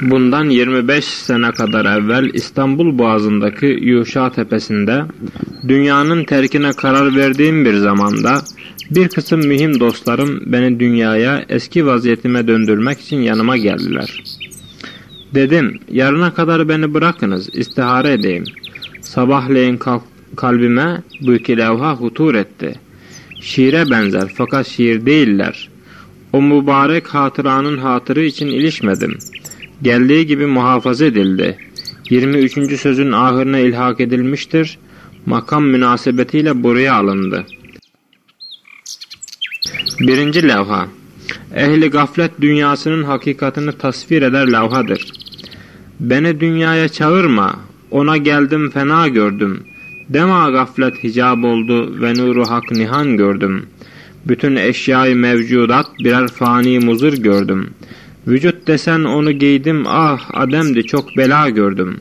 Bundan 25 sene kadar evvel İstanbul Boğazı'ndaki Yuşa Tepesi'nde dünyanın terkine karar verdiğim bir zamanda bir kısım mühim dostlarım beni dünyaya eski vaziyetime döndürmek için yanıma geldiler. Dedim yarına kadar beni bırakınız istihare edeyim. Sabahleyin kalk, kalbime bu iki levha hutur etti. Şiire benzer fakat şiir değiller. O mübarek hatıranın hatırı için ilişmedim. Geldiği gibi muhafaza edildi. 23. sözün ahırına ilhak edilmiştir. Makam münasebetiyle buraya alındı. Birinci levha Ehli gaflet dünyasının hakikatini tasvir eder levhadır. Beni dünyaya çağırma, ona geldim fena gördüm. Dema gaflet hicab oldu ve nuru hak nihan gördüm. Bütün eşyayı mevcudat birer fani muzır gördüm. Vücut desen onu giydim ah ademdi çok bela gördüm.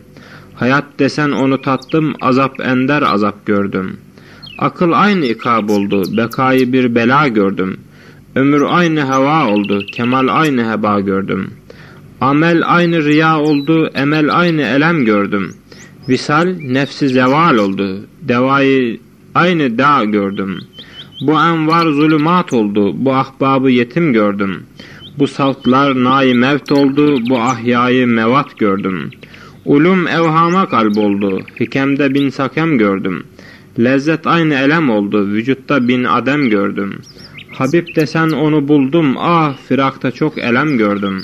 Hayat desen onu tattım azap ender azap gördüm. Akıl aynı ikab oldu bekayı bir bela gördüm. Ömür aynı heva oldu kemal aynı heba gördüm. Amel aynı riya oldu emel aynı elem gördüm. Visal nefsi zeval oldu devayı aynı da gördüm. Bu envar zulümat oldu bu ahbabı yetim gördüm.'' Bu savtlar nai mevt oldu, bu ahyayı mevat gördüm. Ulum evhama kalp oldu, hikemde bin sakem gördüm. Lezzet aynı elem oldu, vücutta bin adem gördüm. Habib desen onu buldum, ah firakta çok elem gördüm.''